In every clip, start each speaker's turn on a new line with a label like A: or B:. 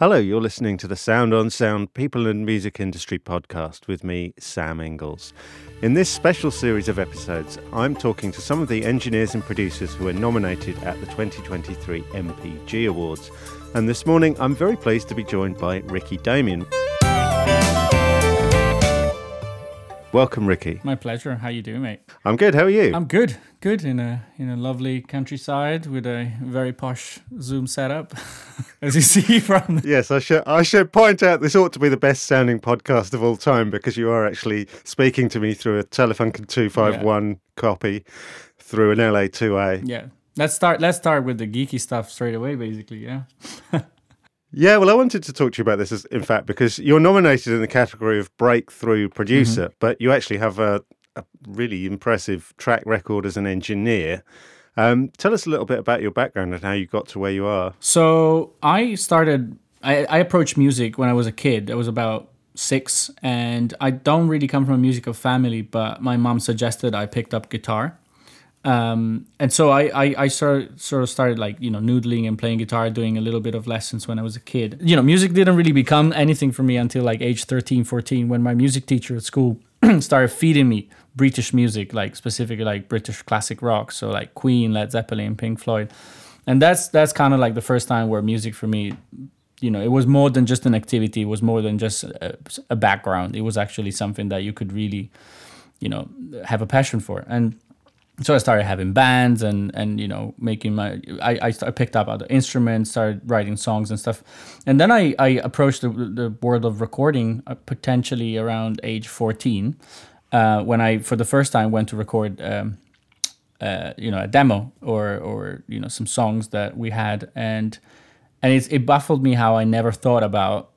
A: Hello, you're listening to the Sound on Sound People and Music Industry podcast with me, Sam Inglis. In this special series of episodes, I'm talking to some of the engineers and producers who were nominated at the 2023 MPG Awards. And this morning, I'm very pleased to be joined by Ricky Damian. Welcome, Ricky.
B: My pleasure. How you doing, mate?
A: I'm good. How are you?
B: I'm good. Good in a in a lovely countryside with a very posh Zoom setup, as you see from.
A: Yes, I should I should point out this ought to be the best sounding podcast of all time because you are actually speaking to me through a Telefunken two five one copy through an LA two A.
B: Yeah. Let's start. Let's start with the geeky stuff straight away. Basically, yeah.
A: Yeah, well, I wanted to talk to you about this, as, in fact, because you're nominated in the category of breakthrough producer, mm-hmm. but you actually have a, a, really impressive track record as an engineer. Um, tell us a little bit about your background and how you got to where you are.
B: So, I started, I, I approached music when I was a kid. I was about six, and I don't really come from a musical family, but my mom suggested I picked up guitar um, and so I, I, I sort, sort of started like you know noodling and playing guitar doing a little bit of lessons when i was a kid. You know music didn't really become anything for me until like age 13 14 when my music teacher at school started feeding me british music like specifically like british classic rock so like queen led zeppelin pink floyd. And that's that's kind of like the first time where music for me you know it was more than just an activity it was more than just a, a background. It was actually something that you could really you know have a passion for. And so I started having bands and and you know making my I I, started, picked up other instruments, started writing songs and stuff, and then I I approached the the world of recording uh, potentially around age fourteen, uh, when I for the first time went to record. Um, uh, you know, a demo or or you know some songs that we had, and and it, it baffled me how I never thought about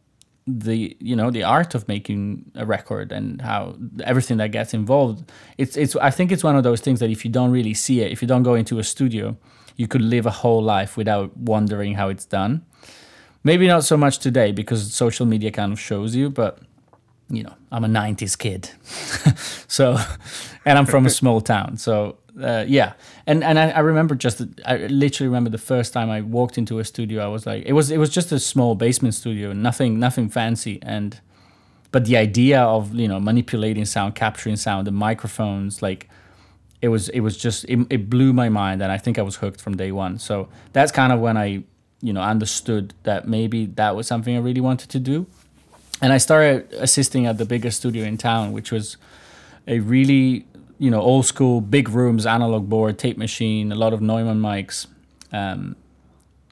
B: the you know the art of making a record and how everything that gets involved it's it's i think it's one of those things that if you don't really see it if you don't go into a studio you could live a whole life without wondering how it's done. Maybe not so much today because social media kind of shows you but you know i'm a 90s kid so and i'm from a small town so uh, yeah, and and I, I, remember just I literally remember the first time I walked into a studio. I was like, it was it was just a small basement studio, nothing nothing fancy, and but the idea of you know manipulating sound, capturing sound, the microphones, like it was it was just it, it blew my mind, and I think I was hooked from day one. So that's kind of when I you know understood that maybe that was something I really wanted to do, and I started assisting at the biggest studio in town, which was a really you know, old school, big rooms, analog board, tape machine, a lot of Neumann mics. Um,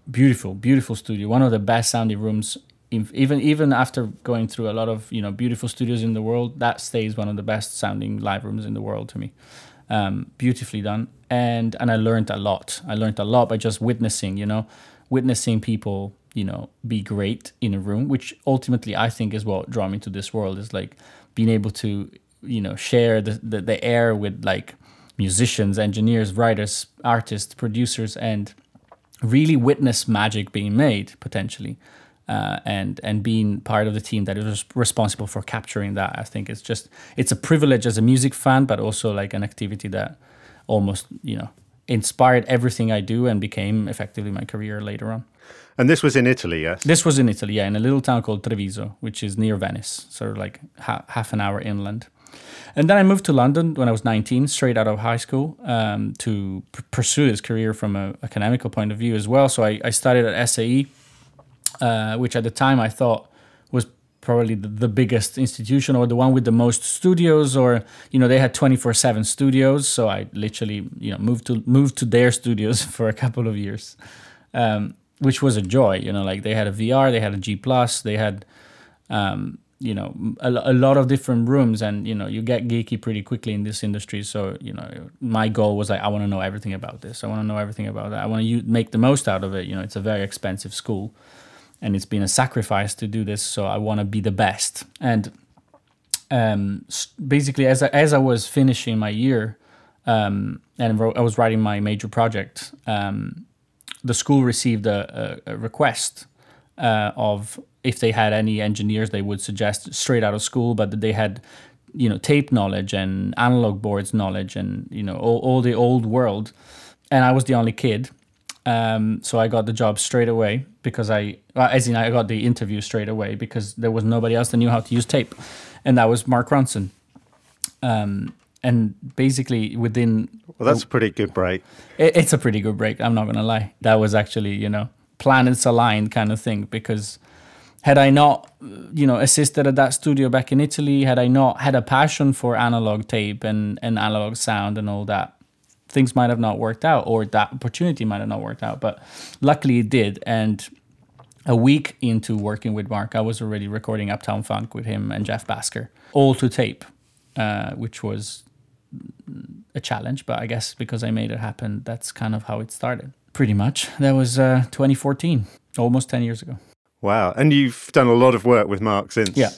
B: beautiful, beautiful studio. One of the best sounding rooms. Even even after going through a lot of you know beautiful studios in the world, that stays one of the best sounding live rooms in the world to me. Um, beautifully done, and and I learned a lot. I learned a lot by just witnessing. You know, witnessing people you know be great in a room, which ultimately I think is what draw me to this world. Is like being able to you know share the, the, the air with like musicians engineers writers artists producers and really witness magic being made potentially uh, and and being part of the team that is responsible for capturing that i think it's just it's a privilege as a music fan but also like an activity that almost you know inspired everything i do and became effectively my career later on
A: and this was in Italy, yes?
B: This was in Italy, yeah, in a little town called Treviso, which is near Venice, sort of like ha- half an hour inland. And then I moved to London when I was 19, straight out of high school, um, to p- pursue this career from an academical point of view as well. So I, I studied at SAE, uh, which at the time I thought was probably the, the, biggest institution or the one with the most studios or you know they had 24/7 studios so I literally you know moved to moved to their studios for a couple of years um, which was a joy you know like they had a VR they had a G plus they had um, you know a, a, lot of different rooms and you know you get geeky pretty quickly in this industry. So you know my goal was like i want to know everything about this. I want to know everything about that. I want to make the most out of it. You know it's a very expensive school and it's been a sacrifice to do this. So i want to be the best. And um, basically as I, as I was finishing my year um, and I was writing my major project um, the school received a, a, a request uh, of if they had any engineers they would suggest straight out of school, but they had you know tape knowledge and analog boards knowledge and you know all, all the old world and i was the only kid Um, so I got the job straight away because I, well, as in I got the interview straight away because there was nobody else that knew how to use tape, and that was Mark Ronson. Um, and basically within
A: Well, that's a pretty good break.
B: it, it's a pretty good break. I'm not gonna lie. That was actually you know planets aligned kind of thing because had I not you know assisted at that studio back in Italy, had I not had a passion for analog tape and and analog sound and all that, things might have not worked out or that opportunity might have not worked out. But luckily it did and. A week into working with Mark, I was already recording Uptown Funk with him and Jeff Bhasker, all to tape, uh, which was a challenge, but I guess because I made it happen, that's kind of how it started. Pretty much. That was uh, 2014, almost 10 years ago.
A: Wow. And you've done a lot of work with Mark since.
B: Yeah.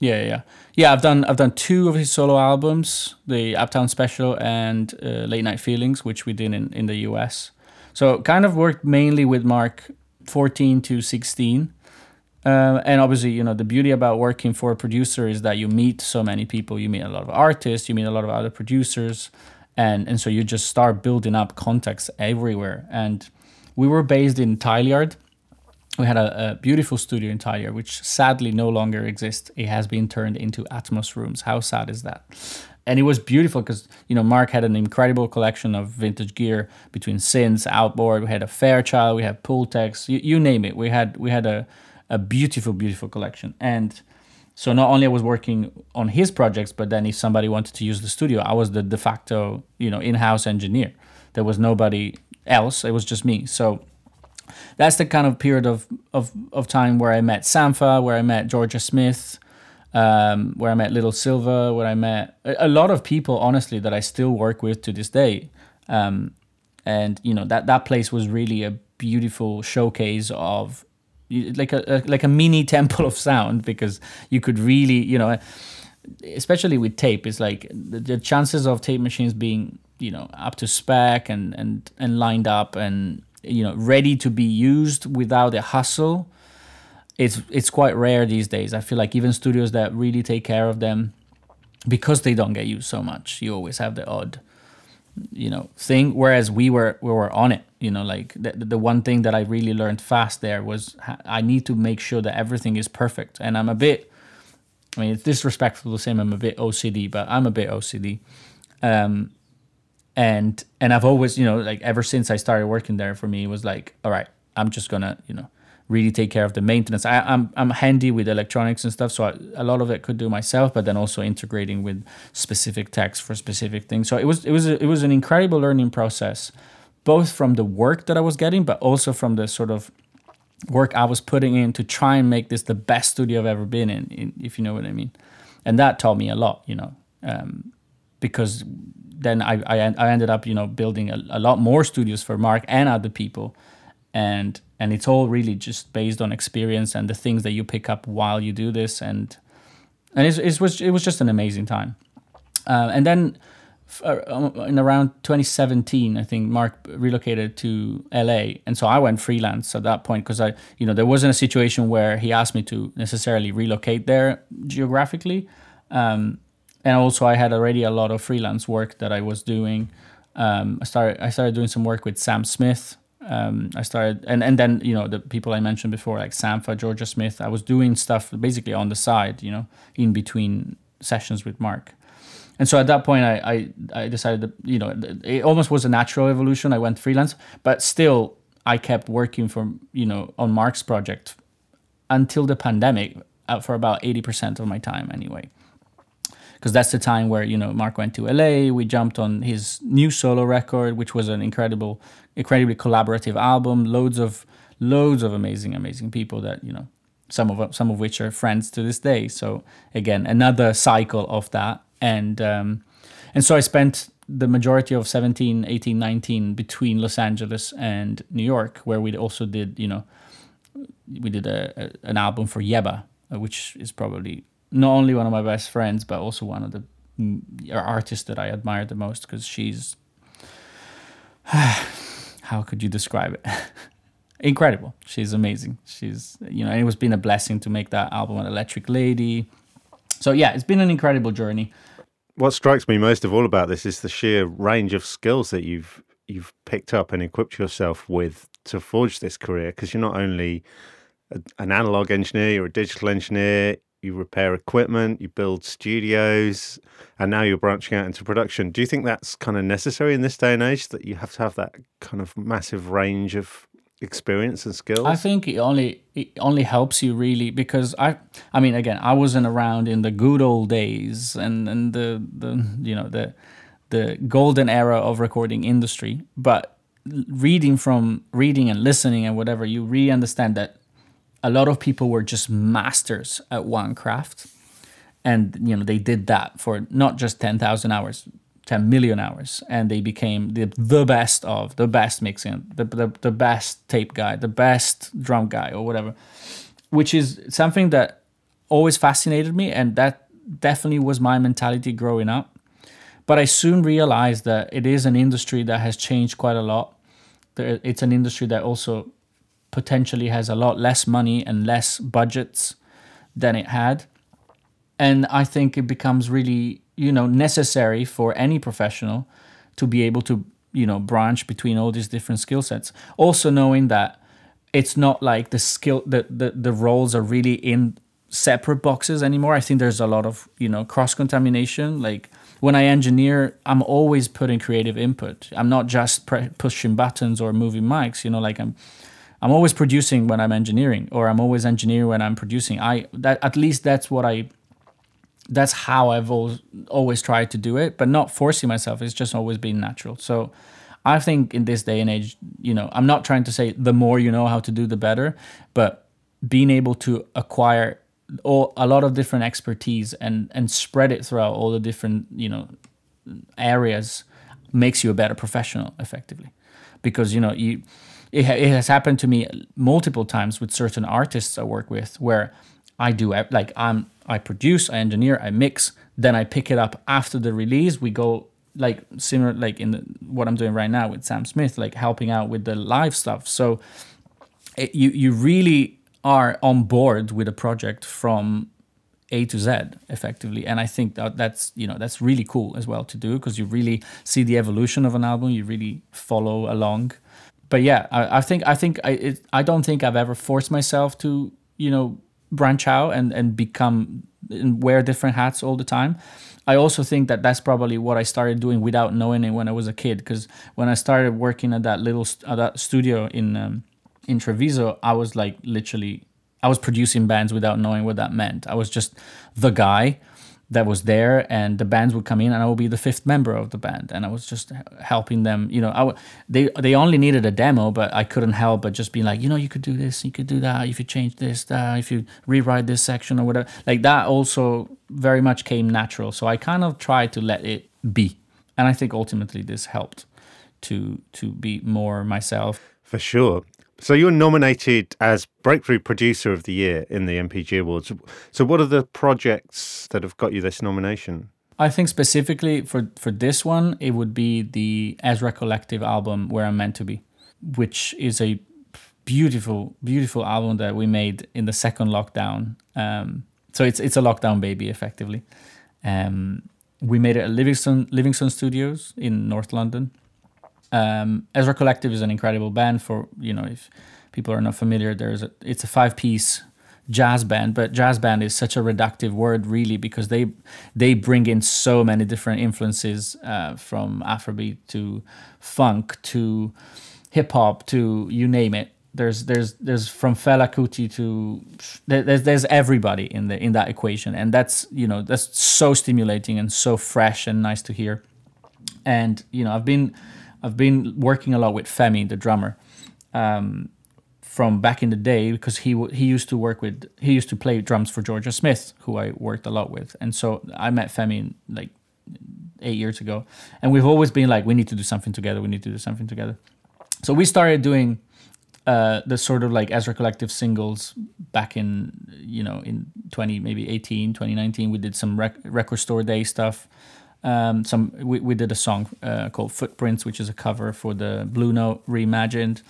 B: Yeah, yeah, yeah. I've done I've done two of his solo albums, the Uptown Special and uh, Late Night Feelings, which we did in, in the US. So kind of worked mainly with Mark 14 to 16. Uh, and obviously, you know, the beauty about working for a producer is that you meet so many people. You meet a lot of artists, you meet a lot of other producers, and and so you just start building up contacts everywhere. And we were based in Tileyard. We had a, a beautiful studio in Tileyard, which sadly no longer exists. It has been turned into Atmos rooms. How sad is that? and it was beautiful because you know Mark had an incredible collection of vintage gear between synths, outboard. We had a Fairchild, we had Pultecs, you, you name it. We had we had a a beautiful, beautiful collection. And so not only I was working on his projects, but then if somebody wanted to use the studio, I was the de facto you know in-house engineer. There was nobody else. It was just me. So that's the kind of period of of, of time where I met Sampha, where I met Jorja Smith um, where I met Lil Silva, where I met a, a, lot of people, honestly, that I still work with to this day. Um, and you know that that place was really a beautiful showcase of like a, a, like a mini temple of sound because you could really you know especially with tape it's like the, the chances of tape machines being you know up to spec and and and lined up and you know ready to be used without a hustle it's it's quite rare these days. I feel like even studios that really take care of them, because they don't get used so much, you always have the odd, you know, thing. Whereas we were we were on it. You know, like the the one thing that I really learned fast there was I need to make sure that everything is perfect. And I'm a bit, I mean, it's disrespectful to say I'm a bit OCD, but I'm a bit OCD. Um, and and I've always, you know, like ever since I started working there, for me, it was like, all right, I'm just gonna, you know really take care of the maintenance. I, am I'm, I'm handy with electronics and stuff, so I, a lot of it could do myself. But then also integrating with specific techs for specific things. So it was it was a, it was an incredible learning process, both from the work that I was getting, but also from the sort of work I was putting in to try and make this the best studio I've ever been in, in if you know what I mean. And that taught me a lot, you know, um, because then I, I I ended up you know building a, a lot more studios for Mark and other people, and and it's all really just based on experience and the things that you pick up while you do this. And and it, it was it was just an amazing time. Uh, and then uh, in around 2017 i think mark relocated to la and so i went freelance at that point because i you know there wasn't a situation where he asked me to necessarily relocate there geographically. Um, and also i had already a lot of freelance work that i was doing. Um, i started i started doing some work with sam smith um, I started, and, and then, you know, the people I mentioned before, like Sampha, Jorja Smith, I was doing stuff basically on the side, you know, in between sessions with Mark. And so at that point, I, I, I decided that, you know, it almost was a natural evolution. I went freelance, but still, I kept working for, you know, on Mark's project until the pandemic uh, for about 80% of my time anyway because that's the time where you know Mark went to LA. We jumped on his new solo record, which was an incredible, incredibly collaborative album. Loads of, loads of amazing, amazing people that you know, some of some of which are friends to this day. So again, another cycle of that, and um, and so I spent the majority of 17, 18, 19 between Los Angeles and New York, where we also did you know, we did a, a an album for Yebba, which is probably not only one of my best friends, but also one of the artists that I admire the most because she's. how could you describe it? Incredible. She's amazing. She's, you know, it was been a blessing to make that album an Electric Lady. So, yeah, it's been an incredible journey.
A: What strikes me most of all about this is the sheer range of skills that you've you've picked up and equipped yourself with to forge this career because you're not only a, an analog engineer, you're a digital engineer, you repair equipment, you build studios, and now you're branching out into production. Do you think that's kind of necessary in this day and age that you have to have that kind of massive range of experience and skills?
B: I think it only it only helps you really because I I mean again I wasn't around in the good old days and and the the you know the the golden era of recording industry, but reading from reading and listening and whatever you really understand that a lot of people were just masters at one craft. And you know they did that for not just 10,000 hours 10 million hours. And they became the, the best of the best mixing the, the, the best tape guy the best drum guy or whatever. Which is something that always fascinated me. And that definitely was my mentality growing up. But i soon realized that it is an industry that has changed quite a lot. It's an industry that also potentially has a lot less money and less budgets than it had. And I think it becomes really, you know, necessary for any professional to be able to, you know, branch between all these different skill sets. Also knowing that it's not like the skill the, the the roles are really in separate boxes anymore. I think there's a lot of, you know, cross contamination. Like when I engineer, I'm always putting creative input. I'm not just pre- pushing buttons or moving mics, you know, like I'm I'm always producing when I'm engineering, or I'm always engineering when I'm producing. I that at least that's what I. That's how I've always, always tried to do it, but not forcing myself. It's just always been natural. So, I think in this day and age, you know, I'm not trying to say the more you know how to do, the better, but being able to acquire all, a lot of different expertise and and spread it throughout all the different you know areas makes you a better professional effectively because you know you it, it has happened to me multiple times with certain artists I work with where I do like I'm I produce, I engineer, I mix, then I pick it up after the release. We go like similar like in the, what I'm doing right now with Sam Smith, like helping out with the live stuff. So it, you you really are on board with a project from A to Z effectively, and I think that that's you know that's really cool as well to do because you really see the evolution of an album. You really follow along but yeah, I, I think I think I it, I don't think I've ever forced myself to you know branch out and and become and wear different hats all the time. I also think that that's probably what I started doing without knowing it when I was a kid. Because when I started working at that little at that studio in um, in Treviso, I was like literally I was producing bands without knowing what that meant. I was just the guy that was there and the bands would come in and I would be the fifth member of the band and I was just helping them you know I w- they they only needed a demo but I couldn't help but just be like you know you could do this you could do that if you change this that if you rewrite this section or whatever. Like that also very much came natural so I kind of tried to let it be and I think ultimately this helped to to be more myself.
A: For sure so you're nominated as Breakthrough Producer of the Year in the MPG Awards. So what are the projects that have got you this nomination?
B: I think specifically for for this one, it would be the Ezra Collective album "Where I'm Meant to Be," which is a beautiful, beautiful album that we made in the second lockdown. Um, so it's it's a lockdown baby, effectively. Um, we made it at Livingston Livingston Studios in North London, um, Ezra Collective is an incredible band. For you know, if people are not familiar, there's a, it's a five piece jazz band, but jazz band is such a reductive word, really, because they they bring in so many different influences uh, from Afrobeat to funk to hip hop to you name it. There's there's there's from Fela Kuti to there's there's everybody in the in that equation, and that's you know that's so stimulating and so fresh and nice to hear. And you know I've been I've been working a lot with Femi, the drummer, um, from back in the day because he he used to work with he used to play drums for Jorja Smith, who I worked a lot with, and so I met Femi like eight years ago, and we've always been like, we need to do something together. We need to do something together. So we started doing uh, the sort of like Ezra Collective singles back in you know in 20 maybe 18 2019 we did some rec- record store day stuff um, some we, we did a song uh, called Footprints, which is a cover for the Blue Note reimagined.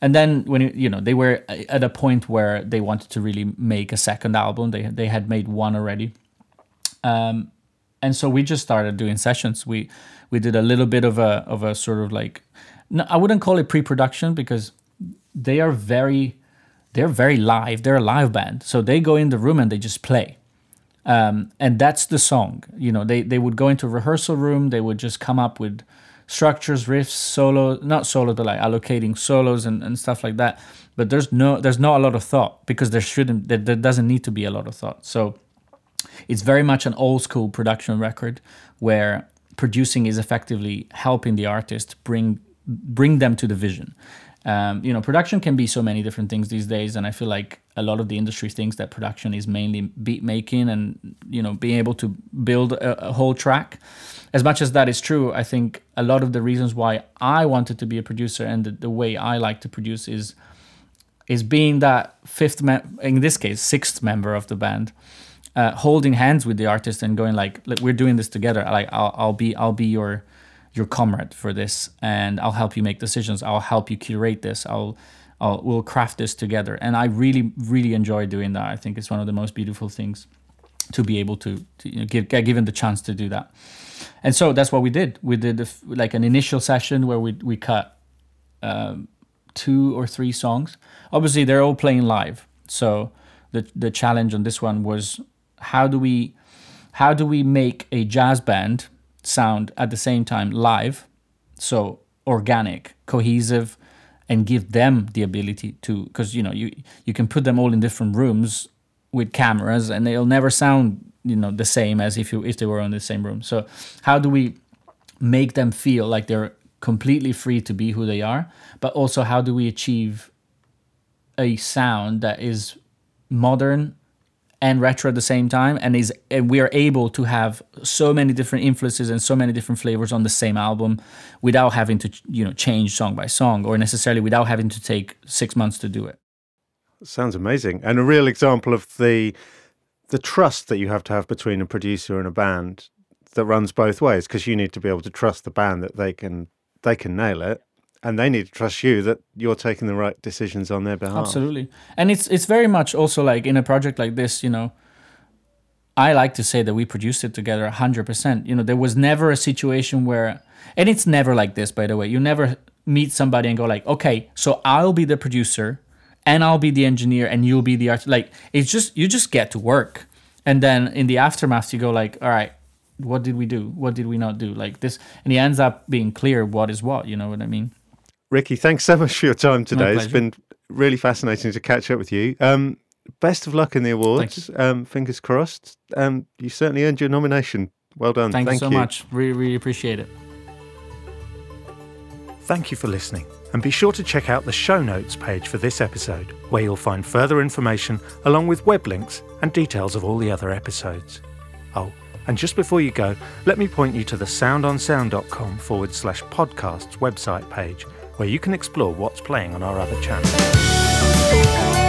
B: And then when you know they were at a point where they wanted to really make a second album, they they had made one already. Um, and so we just started doing sessions. We we did a little bit of a of a sort of like, no, I wouldn't call it pre-production because they are very they're very live. They're a live band, so they go in the room and they just play. Um, and that's the song. You know, they they would go into rehearsal room. They would just come up with structures, riffs, solo, not solo, but like allocating solos and, and stuff like that. But there's no there's not a lot of thought because there shouldn't there, there doesn't need to be a lot of thought. So it's very much an old school production record where producing is effectively helping the artist bring bring them to the vision. Um, you know, production can be so many different things these days, and I feel like a lot of the industry thinks that production is mainly beat making and you know being able to build a, a whole track. As much as that is true, I think a lot of the reasons why I wanted to be a producer and the, the way I like to produce is is being that fifth, mem- in this case, sixth member of the band, uh, holding hands with the artist and going like, "Look, we're doing this together. Like, I'll, I'll be, I'll be your your comrade for this and I'll help you make decisions. I'll help you curate this. I'll I'll we'll craft this together. And I really really enjoy doing that. I think it's one of the most beautiful things to be able to, to you know, give, get given the chance to do that. And so that's what we did. We did a, like an initial session where we we cut um, two or three songs. Obviously, they're all playing live. So the the challenge on this one was how do we how do we make a jazz band sound at the same time live, so organic, cohesive, and give them the ability to because you know you you can put them all in different rooms with cameras and they'll never sound you know the same as if you if they were in the same room. So how do we make them feel like they're completely free to be who they are, but also how do we achieve a sound that is modern and retro at the same time and is and we are able to have so many different influences and so many different flavors on the same album without having to you know change song by song or necessarily without having to take 6 months to do it.
A: Sounds amazing. And a real example of the the trust that you have to have between a producer and a band that runs both ways because you need to be able to trust the band that they can they can nail it and they need to trust you that you're taking the right decisions on their behalf.
B: Absolutely, and it's it's very much also like in a project like this, you know. I like to say that we produced it together 100%. You know, there was never a situation where, and it's never like this, by the way. You never meet somebody and go like, okay, so I'll be the producer, and I'll be the engineer, and you'll be the art. Like it's just you just get to work, and then in the aftermath you go like, all right, what did we do? What did we not do? Like this, and it ends up being clear what is what. You know what I mean?
A: Ricky, thanks so much for your time today. It's been really fascinating to catch up with you. Um, best of luck in the awards. Um, fingers crossed. Um, you certainly earned your nomination. Well done.
B: Thank, Thank you so you. much. Really, really appreciate it.
A: Thank you for listening. And be sure to check out the show notes page for this episode, where you'll find further information along with web links and details of all the other episodes. Oh, and just before you go, let me point you to the soundonsound.com forward slash podcasts website page where you can explore what's playing on our other channels.